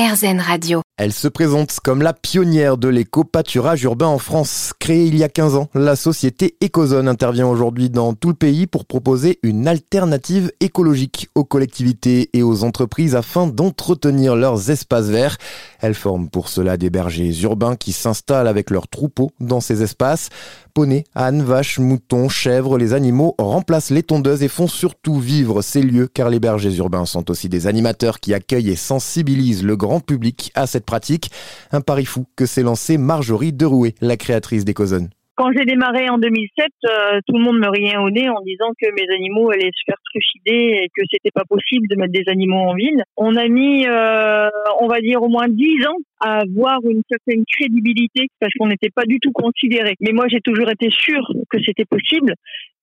RZN Radio. Elle se présente comme la pionnière de l'éco-pâturage urbain en France. Créée il y a 15 ans, la société Ecozone intervient aujourd'hui dans tout le pays pour proposer une alternative écologique aux collectivités et aux entreprises afin d'entretenir leurs espaces verts. Elle forme pour cela des bergers urbains qui s'installent avec leurs troupeaux dans ces espaces. Poneys, ânes, vaches, moutons, chèvres, les animaux remplacent les tondeuses et font surtout vivre ces lieux car les bergers urbains sont aussi des animateurs qui accueillent et sensibilisent le grand public à cette pratique. Un pari fou que s'est lancé Marjorie Derouet, la créatrice d'Ecozone. Quand j'ai démarré en 2007, euh, tout le monde me riait au nez en disant que mes animaux allaient se faire trucider et que c'était pas possible de mettre des animaux en ville. On a mis, euh, on va dire, au moins dix ans à avoir une certaine crédibilité parce qu'on n'était pas du tout considéré. Mais moi, j'ai toujours été sûre que c'était possible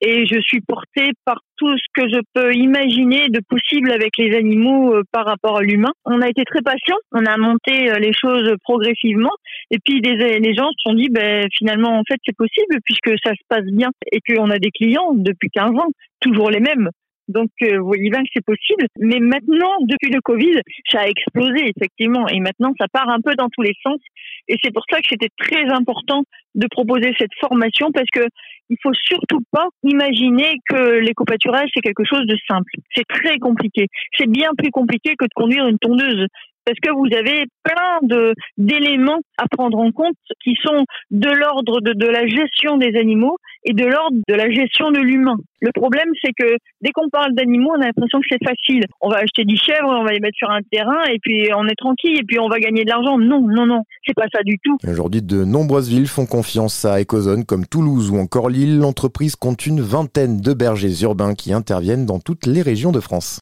et je suis portée par tout ce que je peux imaginer de possible avec les animaux euh, par rapport à l'humain. On a été très patient, on a monté les choses progressivement et puis les, gens se sont dit, ben, finalement, en fait, c'est possible puisque ça se passe bien et qu'on a des clients depuis 15 ans, toujours les mêmes. Donc, euh, vous voyez bien que c'est possible. Mais maintenant, depuis le Covid, ça a explosé, effectivement. Et maintenant, ça part un peu dans tous les sens. Et c'est pour ça que c'était très important de proposer cette formation parce que il faut surtout pas imaginer que l'éco-pâturage, c'est quelque chose de simple. C'est très compliqué. C'est bien plus compliqué que de conduire une tondeuse parce que vous avez plein de d'éléments à prendre en compte qui sont de l'ordre de, de la gestion des animaux et de l'ordre de la gestion de l'humain. Le problème, c'est que dès qu'on parle d'animaux, on a l'impression que c'est facile. On va acheter 10 chèvres, on va les mettre sur un terrain et puis on est tranquille et puis on va gagner de l'argent. Non, non, non, c'est pas ça du tout. Aujourd'hui, de nombreuses villes font confiance à Ecozone, comme Toulouse ou encore Lille. L'entreprise compte une vingtaine de bergers urbains qui interviennent dans toutes les régions de France.